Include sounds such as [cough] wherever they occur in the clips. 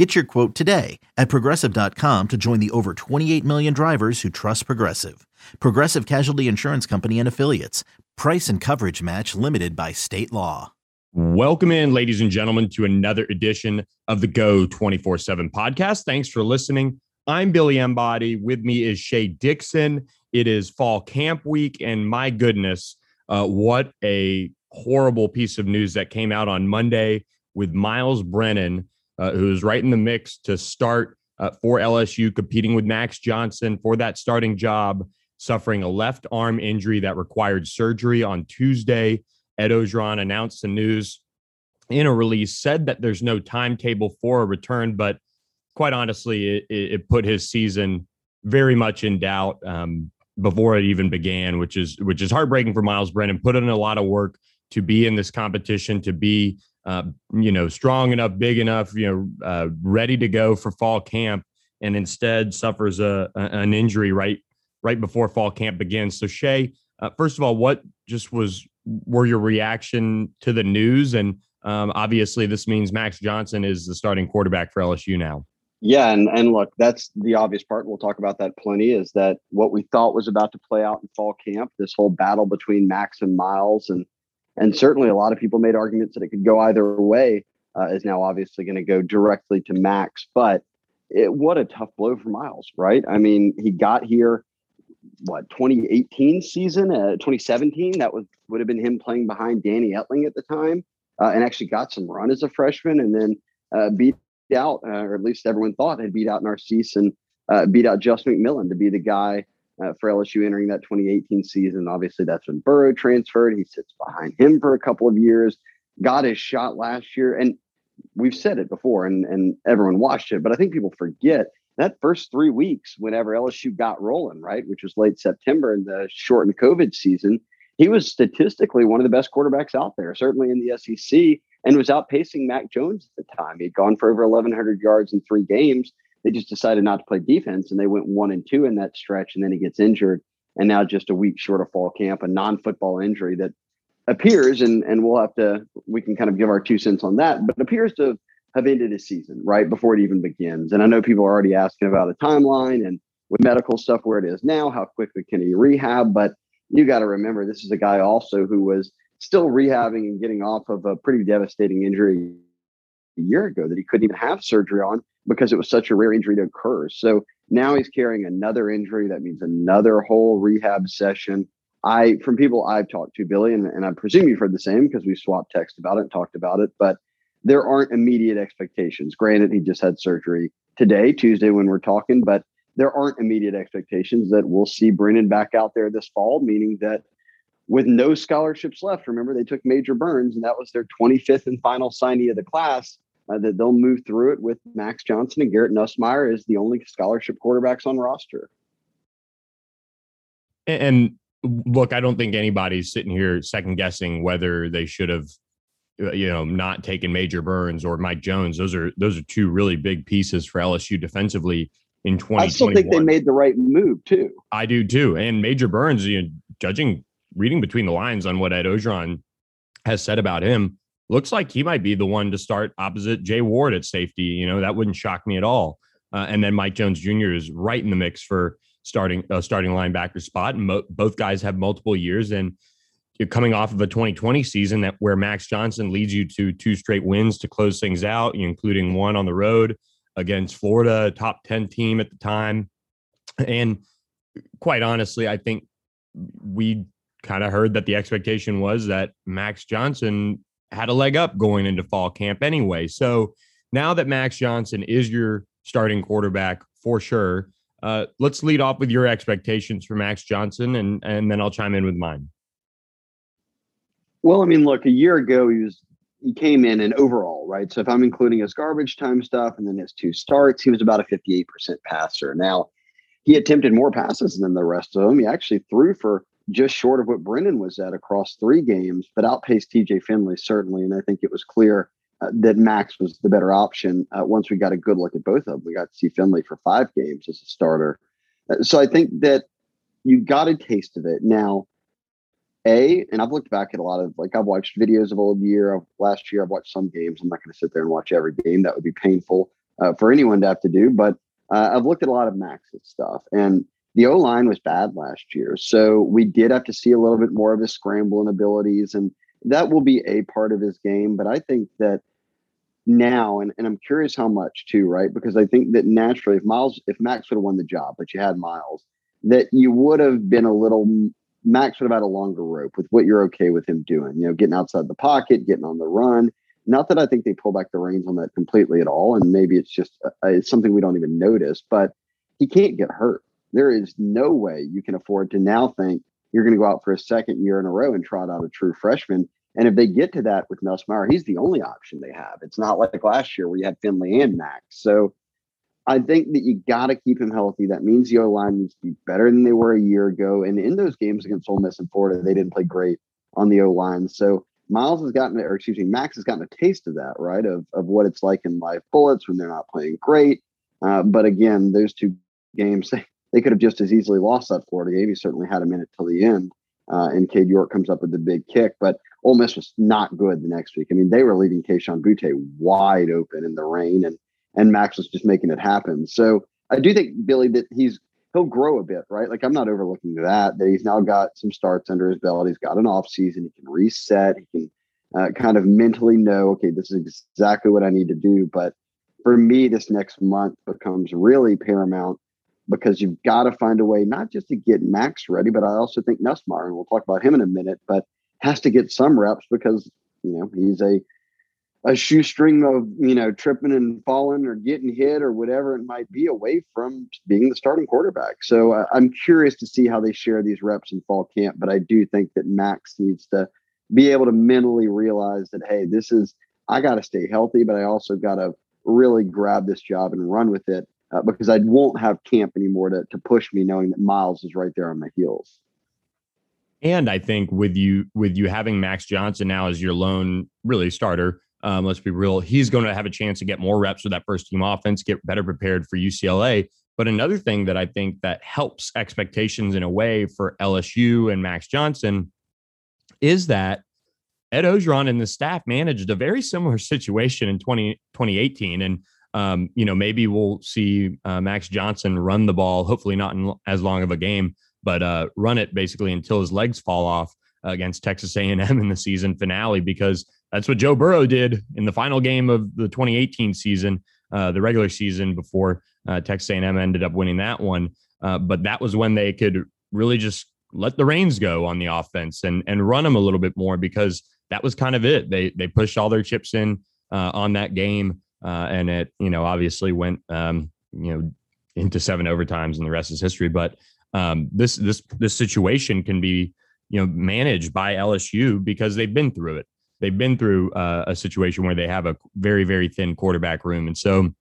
Get your quote today at progressive.com to join the over 28 million drivers who trust Progressive. Progressive Casualty Insurance Company and Affiliates. Price and coverage match limited by state law. Welcome in, ladies and gentlemen, to another edition of the Go 24 7 podcast. Thanks for listening. I'm Billy Embody. With me is Shay Dixon. It is fall camp week, and my goodness, uh, what a horrible piece of news that came out on Monday with Myles Brennan, uh, who's right in the mix to start uh, for LSU, competing with Max Johnson for that starting job suffering a left arm injury that required surgery on Tuesday. Ed Orgeron announced the news in a release, said that there's no timetable for a return, but quite honestly, it, it put his season very much in doubt um, before it even began, which is which is heartbreaking for Myles Brennan. Put in a lot of work to be in this competition, to be uh, you know strong enough, big enough, you know, uh, ready to go for fall camp, and instead suffers a, a an injury right right before fall camp begins. So Shay, uh, first of all, what just was were your reaction to the news? And um, obviously, this means Max Johnson is the starting quarterback for LSU now. Yeah, and and look, that's the obvious part. We'll talk about that plenty. Is that what we thought was about to play out in fall camp? This whole battle between Max and Myles and and certainly a lot of people made arguments that it could go either way. Uh, is now obviously going to go directly to Max, but it, what a tough blow for Myles, right? I mean, he got here what 2018 season, uh, 2017. That was would have been him playing behind Danny Etling at the time, uh, and actually got some run as a freshman, and then uh, beat out, uh, or at least everyone thought had beat out Narcisse and uh, beat out Justin McMillan to be the guy uh, for LSU entering that 2018 season. Obviously, that's when Burrow transferred. He sits behind him for a couple of years, got his shot last year, and we've said it before, and and everyone watched it, but I think people forget that first three weeks, whenever LSU got rolling, right, which was late September in the shortened COVID season, he was statistically one of the best quarterbacks out there, certainly in the SEC, and was outpacing Mac Jones at the time. He'd gone for over 1,100 yards in three games. They just decided not to play defense, and they went one and two in that stretch, and then he gets injured. And now, just a week short of fall camp, a non-football injury that appears, and and we'll have to we can kind of give our two cents on that, but appears to have ended his season right before it even begins. And I know people are already asking about a timeline and with medical stuff where it is now, how quickly can he rehab? But you got to remember, this is a guy also who was still rehabbing and getting off of a pretty devastating injury a year ago that he couldn't even have surgery on because it was such a rare injury to occur. So now he's carrying another injury. That means another whole rehab session. I, from people I've talked to, Billy, and, and I presume you've heard the same because we swapped text about it and talked about it, but there aren't immediate expectations. Granted, he just had surgery today, Tuesday, when we're talking, but there aren't immediate expectations that we'll see Brennan back out there this fall, meaning that with no scholarships left, remember they took Major Burns and that was their 25th and final signee of the class, uh, that they'll move through it with Max Johnson and Garrett Nussmeier as the only scholarship quarterbacks on roster. And look, I don't think anybody's sitting here second guessing whether they should have uh, you know, not taken Major Burns or Mike Jones. Those are those are two really big pieces for LSU defensively in 2021. I still think they made the right move too. I do too. And Major Burns, you know, judging reading between the lines on what Ed Orgeron has said about him, looks like he might be the one to start opposite Jay Ward at safety. You know, that wouldn't shock me at all. Uh, and then Mike Jones Jr. is right in the mix for starting uh, starting linebacker spot. And mo- both guys have multiple years and you're coming off of a 2020 season that where Max Johnson leads you to two straight wins to close things out, including one on the road against Florida, top 10 team at the time. And quite honestly, I think we kind of heard that the expectation was that Max Johnson had a leg up going into fall camp anyway. So now that Max Johnson is your starting quarterback for sure, uh, let's lead off with your expectations for Max Johnson, and and then I'll chime in with mine. Well, I mean, look, a year ago he was he came in and overall, right? So if I'm including his garbage time stuff and then his two starts, he was about a 58% passer. Now, he attempted more passes than the rest of them. He actually threw for just short of what Brennan was at across three games, but outpaced TJ Finley certainly. And I think it was clear uh, that Max was the better option uh, once we got a good look at both of them. We got to see Finley for five games as a starter. Uh, so I think that you got a taste of it. Now, A, and I've looked back at a lot of, like, I've watched videos of old year, of last year, I've watched some games. I'm not going to sit there and watch every game. That would be painful uh, for anyone to have to do. But uh, I've looked at a lot of Max's stuff. And the O line was bad last year. So we did have to see a little bit more of his scrambling abilities. And that will be a part of his game. But I think that now, and, and I'm curious how much too, right? Because I think that naturally, if Myles, if Max would have won the job, but you had Myles, that you would have been a little, Max would have had a longer rope with what you're okay with him doing, you know, getting outside the pocket, getting on the run. Not that I think they pull back the reins on that completely at all. And maybe it's just, uh, it's something we don't even notice, but he can't get hurt there is no way you can afford to now think you're going to go out for a second year in a row and trot out a true freshman. And if they get to that with Nussmeier, he's the only option they have. It's not like last year where you had Finley and Max. So I think that you got to keep him healthy. That means the O line needs to be better than they were a year ago. And in those games against Ole Miss and Florida, they didn't play great on the O line. So Myles has gotten, or excuse me, Max has gotten a taste of that, right? Of of what it's like in live bullets when they're not playing great. Uh, but again, those two games, they [laughs] could have just as easily lost that Florida game. He certainly had a minute till the end. Uh, and Cade York comes up with the big kick, but Ole Miss was not good the next week. I mean, they were leaving Kayshon Boutte wide open in the rain, and and Max was just making it happen. So I do think Billy that he's he'll grow a bit, right? Like I'm not overlooking that that he's now got some starts under his belt. He's got an off season. He can reset. He can uh, kind of mentally know, okay, this is exactly what I need to do. But for me, this next month becomes really paramount because you've got to find a way not just to get Max ready, but I also think Nussmeier, and we'll talk about him in a minute, but has to get some reps because you know he's a a shoestring of you know tripping and falling or getting hit or whatever it might be away from being the starting quarterback. So uh, I'm curious to see how they share these reps in fall camp, but I do think that Max needs to be able to mentally realize that hey, this is I got to stay healthy, but I also got to really grab this job and run with it uh, because I won't have camp anymore to, to push me knowing that Myles is right there on my heels. And I think with you with you having Max Johnson now as your lone really starter, um, let's be real, he's going to have a chance to get more reps with that first team offense, get better prepared for UCLA. But another thing that I think that helps expectations in a way for LSU and Max Johnson is that Ed Orgeron and the staff managed a very similar [laughs] situation in 20, 2018. And um, you know, maybe we'll see uh, Max Johnson run the ball, hopefully not in as long of a game, but uh, run it basically until his legs fall off against Texas A&M [laughs] in the season finale, because that's what Joe Burrow did in the final game of the 2018 season, uh, the regular season before uh, Texas A&M ended up winning that one. Uh, but that was when they could really just let the reins go on the offense and and run them a little bit more because that was kind of it. They they pushed all their chips in uh, on that game uh, and it you know obviously went um, you know into seven overtimes, and the rest is history. But um, this this this situation can be you know managed by LSU because they've been through it. They've been through uh, a situation where they have a very very thin quarterback room, and so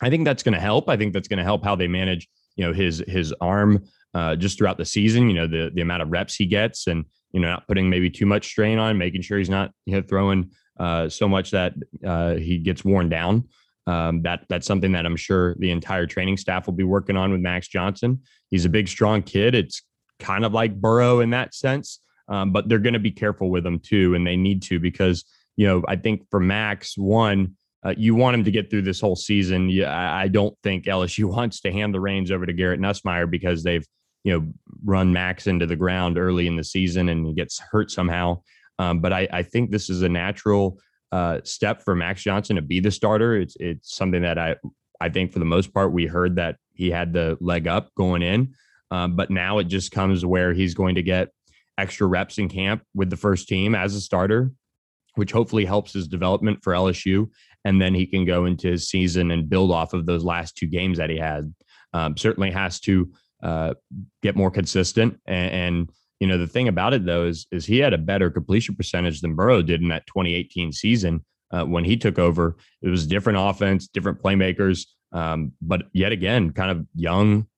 I think that's going to help. I think that's going to help how they manage you know his his arm uh, just throughout the season. You know the the amount of reps he gets, and you know not putting maybe too much strain on, making sure he's not you know throwing uh, so much that uh, he gets worn down. Um, that that's something that I'm sure the entire training staff will be working on with Max Johnson. He's a big, strong kid. It's kind of like Burrow in that sense, um, but they're going to be careful with him too, and they need to because you know I think for Max, one, uh, you want him to get through this whole season. Yeah, I, I don't think LSU [laughs] wants to hand the reins over to Garrett Nussmeier because they've you know run Max into the ground early in the season and he gets hurt somehow. Um, but I, I, think this is a natural uh, step for Max Johnson to be the starter. It's it's something that I I think for the most part we heard that he had the leg up going in, um, but now it just comes where he's going to get extra reps in camp with the first team as a starter, which hopefully helps his development for LSU, and then he can go into his season and build off of those last two games that he had. Um, certainly has to uh, get more consistent and, and you know, the thing about it though is is he had a better completion percentage than Burrow did in that 2018 season uh, when he took over. It was different offense, different playmakers, um, but yet again, kind of young,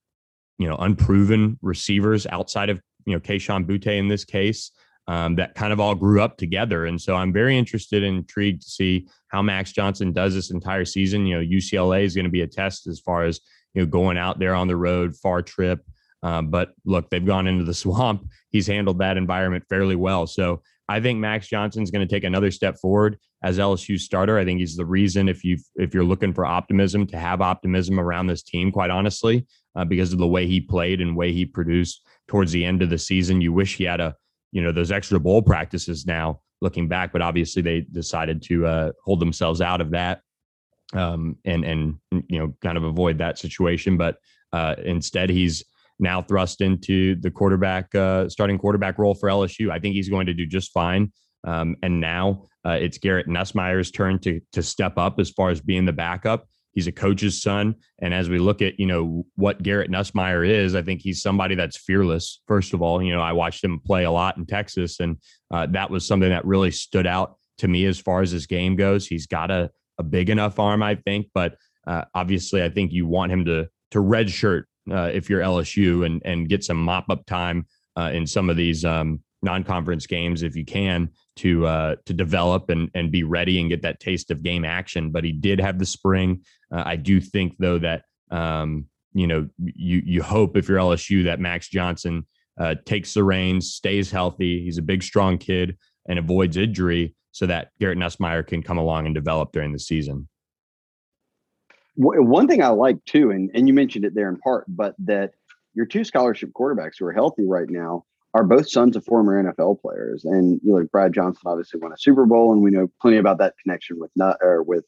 you know, unproven receivers outside of you know, Kayshon Boutte in this case, um, that kind of all grew up together. And so I'm very interested and intrigued to see how Max Johnson does this entire season. You know, UCLA is going to be a test as far as, you know, going out there on the road, far trip. Uh, but look, they've gone into the [laughs] swamp. He's handled that environment fairly well. So I think Max Johnson's going to take another step forward as LSU starter. I think he's the reason if you if you're looking for optimism to have optimism around this team, quite honestly, uh, because of the way he played and way he produced towards the end of the season. You wish he had a you know those extra bowl practices now looking back, but obviously they decided to uh, hold themselves out of that um, and and you know kind of avoid that situation. But uh, instead, he's now thrust into the quarterback uh, starting quarterback role for LSU. I think he's going to do just fine. Um, and now uh, it's Garrett Nussmeier's turn to to step up as far as being the backup. He's a coach's son, and as we look at you know what Garrett Nussmeier is, I think he's somebody that's fearless. First of all, you know I watched him play a lot in Texas, and uh, that was something that really stood out to me as far as his game goes. He's got a a big enough arm, I think, but uh, obviously, I think you want him to to redshirt uh, if you're LSU and and get some mop up time uh, in some of these um, non-conference games if you can to uh, to develop and and be ready and get that taste of game action. But he did have the spring. Uh, I do think though that um, you know you you hope if you're LSU that Max Johnson uh, takes the reins, stays healthy. He's a big, strong kid and avoids injury so that Garrett Nussmeier can come along and develop during the season. One thing I like too, and, and you mentioned it there in part, but that your two scholarship quarterbacks who are healthy right now are both sons of former NFL players. And you know, like Brad Johnson obviously won a Super Bowl, and we know plenty about that connection with Nut or with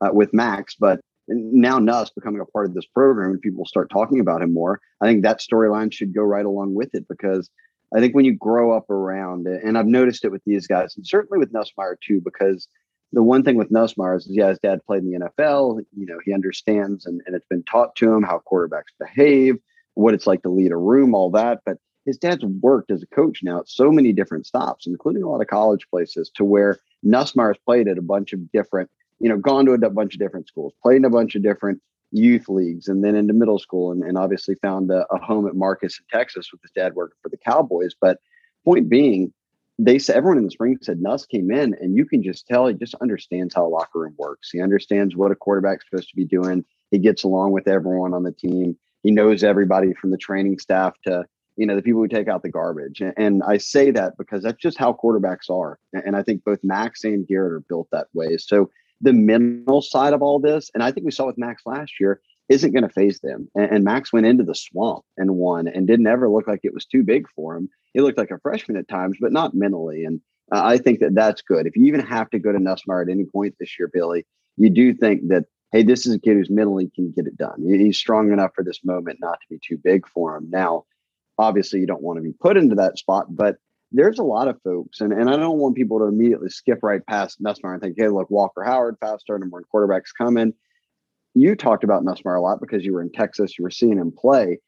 uh, with Max. But now Nuss becoming a part of this program, and people start talking about him more. I think that storyline should go right along with it because I think when you grow up around and I've noticed it with these guys, and certainly with Nussmeier too, because the one thing with Nussmeier is, yeah, his dad played in the NFL. You know, he understands and, and it's been taught to him how quarterbacks behave, what it's like to lead a room, all that. But his dad's worked as a coach now at so many different stops, including a lot of college places, to where Nussmeier's played at a bunch of different, you know, gone to a bunch of different schools, played in a bunch of different youth leagues, and then into middle school, and, and obviously found a, a home at Marcus in Texas with his dad working for the Cowboys. But point being, they said everyone in the spring said Nuss came in, and you can just tell he just understands how a locker room works. He understands what a quarterback's supposed to be doing. He gets along with everyone on the team. He knows everybody from the training staff to you know the people who take out the garbage. And, and I say that because that's just how quarterbacks are. And I think both Max and Garrett are built that way. So the mental side of all this, and I think we saw with Max last year, isn't going to phase them. And, and, Max went into the swamp and won and didn't ever look like it was too big for him. He looked like a freshman at times, but not mentally. And uh, I think that that's good. If you even have to go to Nussmeier at any point this year, Billy, you do think that, hey, this is a kid who's mentally can get it done. He's strong enough for this moment not to be too big for him. Now, obviously, you don't want to be put into that spot, but there's a lot of folks, and, and I don't want people to immediately skip right past Nussmeier and think, hey, look, Walker Howard, fast start, number one quarterback's coming. You talked about Nussmeier a lot because you were in Texas, you were seeing him play.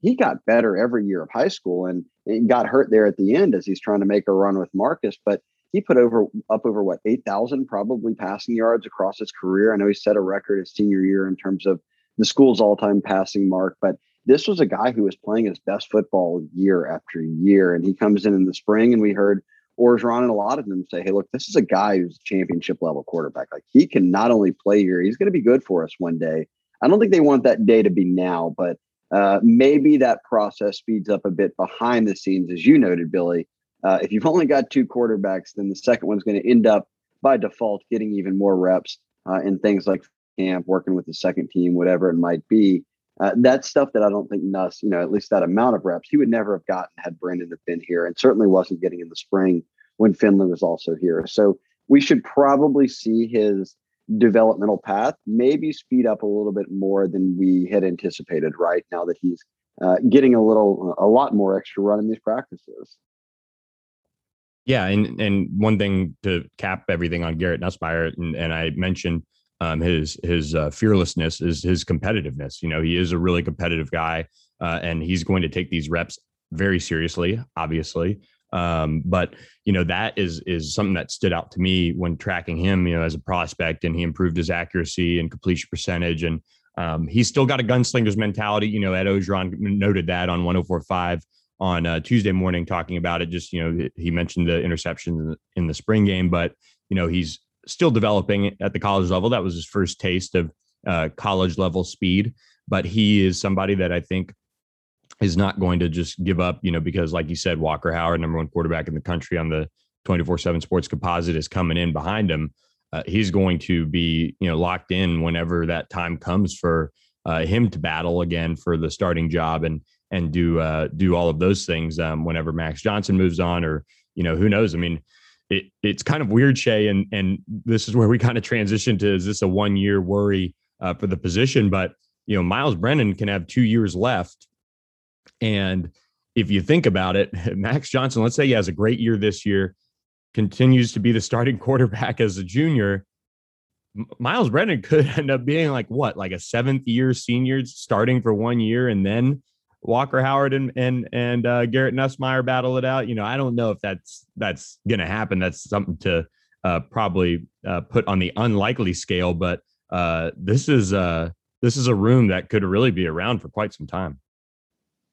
He got better every year of high school and, got hurt there at the end as he's trying to make a run with Marcus. But he put over up over what eight thousand probably passing yards across his career. I know he set a record his senior year in terms of the school's all-time passing mark, but this was a guy who was playing his best football year after year. And he comes in in the spring, and we heard Orgeron and a lot of them say, hey, look, this is a guy who's championship level quarterback. Like he can not only play here, he's going to be good for us one day. I don't think they want that day to be now, but uh, maybe that process speeds up a bit behind the scenes, as you noted, Billy. Uh, if you've only got two quarterbacks, then the second one's going to end up by default getting even more reps uh, in things like camp, working with the second team, whatever it might be. Uh, that's stuff that I don't think Nuss, you know, at least that amount of reps, he would never have gotten had Brennan have been here, and certainly wasn't getting in the spring when Finley was also here. So we should probably see his developmental path maybe speed up a little bit more than we had anticipated. Right now that he's uh, getting a little, a lot more extra run in these practices. Yeah, and and one thing to cap everything on Garrett Nussmeier, and, and I mentioned um, his his uh, fearlessness is his competitiveness. You know, he is a really competitive guy, uh, and he's going to take these reps very seriously, obviously. Um, but you know that is is something that stood out to me when tracking him. You know, as a prospect, and he improved his accuracy and completion percentage, and um, he's still got a gunslinger's mentality. You know, Ed Orgeron noted that on 104.5 on uh, Tuesday morning talking about it. Just you know, he mentioned the interceptions in the, in the spring game, but you know he's still developing at the college level. That was his first taste of uh, college level speed, but he is somebody that I think is not going to just give up. You know, because like you said, Walker Howard, number one quarterback in the country on the 24/7 Sports Composite, is coming in behind him. Uh, he's going to be you know locked in whenever that time comes for uh, him to battle again for the starting job and and do uh, do all of those things um, whenever Max Johnson moves on, or you know who knows. I mean, it, it's kind of weird, Shay, and and this is where we kind of transition to: is this a one year worry uh, for the position? But you know, Myles Brennan can have two years left, and if you think about it, [laughs] Max Johnson, let's say he has a great year this year, continues to be the starting [laughs] quarterback as a junior. Myles Brennan could [laughs] end up being like what, like a seventh year senior starting for one year and then Walker Howard and and and uh, Garrett Nussmeier battle it out. You know, I don't know if that's that's going to happen. That's something to uh, probably uh, put on the unlikely scale. But uh, this is uh, this is a room that could really be around for quite some time.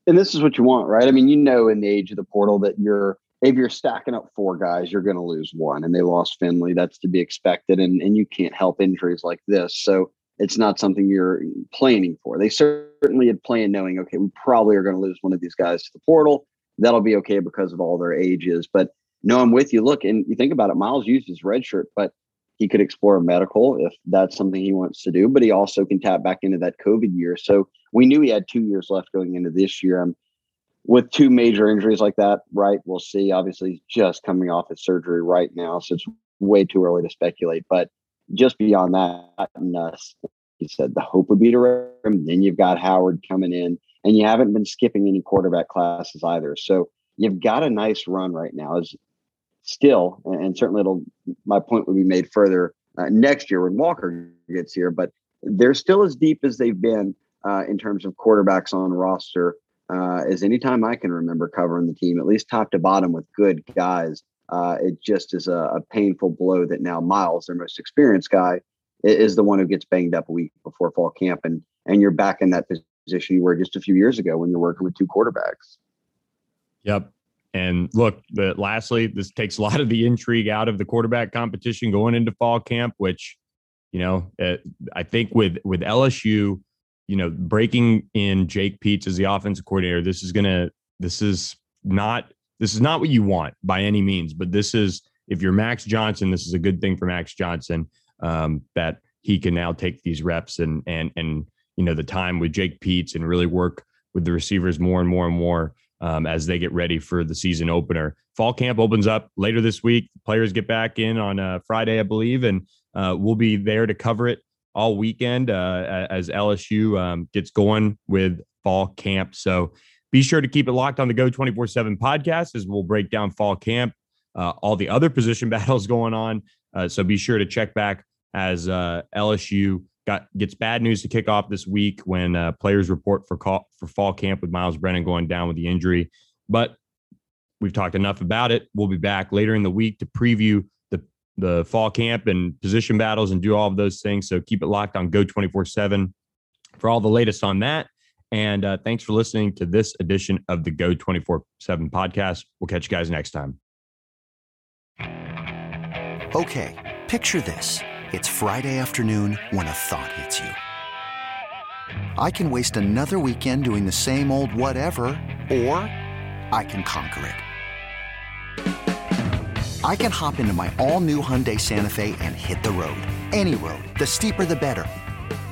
And this is what you want, right? I mean, you know, in the age of the portal, that you're if you're stacking up four guys, you're going to lose one, and they lost Finley. That's to be expected, and and you can't help injuries like this. So it's not something you're planning for. They certainly had planned knowing, okay, we probably are going to lose one of these guys to the portal. That'll be okay because of all their ages. But no, I'm with you. Look, and you think about it, Myles used his red shirt, but he could explore a medical if that's something he wants to do. But he also can tap back into that COVID year. So we knew he had two years left going into this year. With two major injuries like that, right? We'll see. Obviously, he's just coming off his surgery right now, so it's way too early to speculate. But just beyond that, and uh, he said the hope would be to. Then you've got Howard coming in, and you haven't been skipping any quarterback classes either. So you've got a nice run right now. Is still, and certainly it'll. My point would be made further uh, next year when Walker gets here, but they're still as deep as they've been uh, in terms of quarterbacks on roster uh, as any time I can remember covering the team, at least top to bottom with good guys uh, it just is a, a, painful blow that now Myles, their most experienced guy, is the one who gets banged up a week before fall camp, and and you're back in that position you were just a few years ago when you're working with two quarterbacks. Yep. And look, but lastly, this takes a lot of the intrigue out of the quarterback competition going into fall camp, which, you know, uh, I think with with LSU, you know, breaking in Jake Peetz as the offensive coordinator, this is gonna, this is not this is not what you want by any means, but this is if you're Max Johnson, this is a good thing for Max Johnson um, that he can now take these reps and and and you know the time with Jake Peetz and really work with the receivers more and more and more um, as they get ready for the season opener. Fall camp opens up later this week. Players get back in on uh, Friday, I believe, and uh, we'll be there to cover it all weekend uh, as LSU um, gets going with fall camp. So be sure to keep it locked on the Go 24 7 podcast as we'll break down fall camp, uh, all the other position [laughs] battles going on. Uh, so be sure to check back as uh, LSU got gets bad news to kick off this week when uh, players report for call, for fall camp with Myles Brennan going down with the injury. But we've talked enough about it. We'll be back later in the week to preview the the fall camp and position battles and do all of those things. So keep it locked on Go 24 7 for all the latest on that. And uh, thanks for listening to this edition of the Go 24 7 podcast. We'll catch you guys next time. Okay, picture this. It's Friday afternoon when a thought hits you. I can waste another weekend doing the same old whatever, or I can conquer it. I can hop into my all new Hyundai Santa Fe and hit the road. Any road. The steeper, the better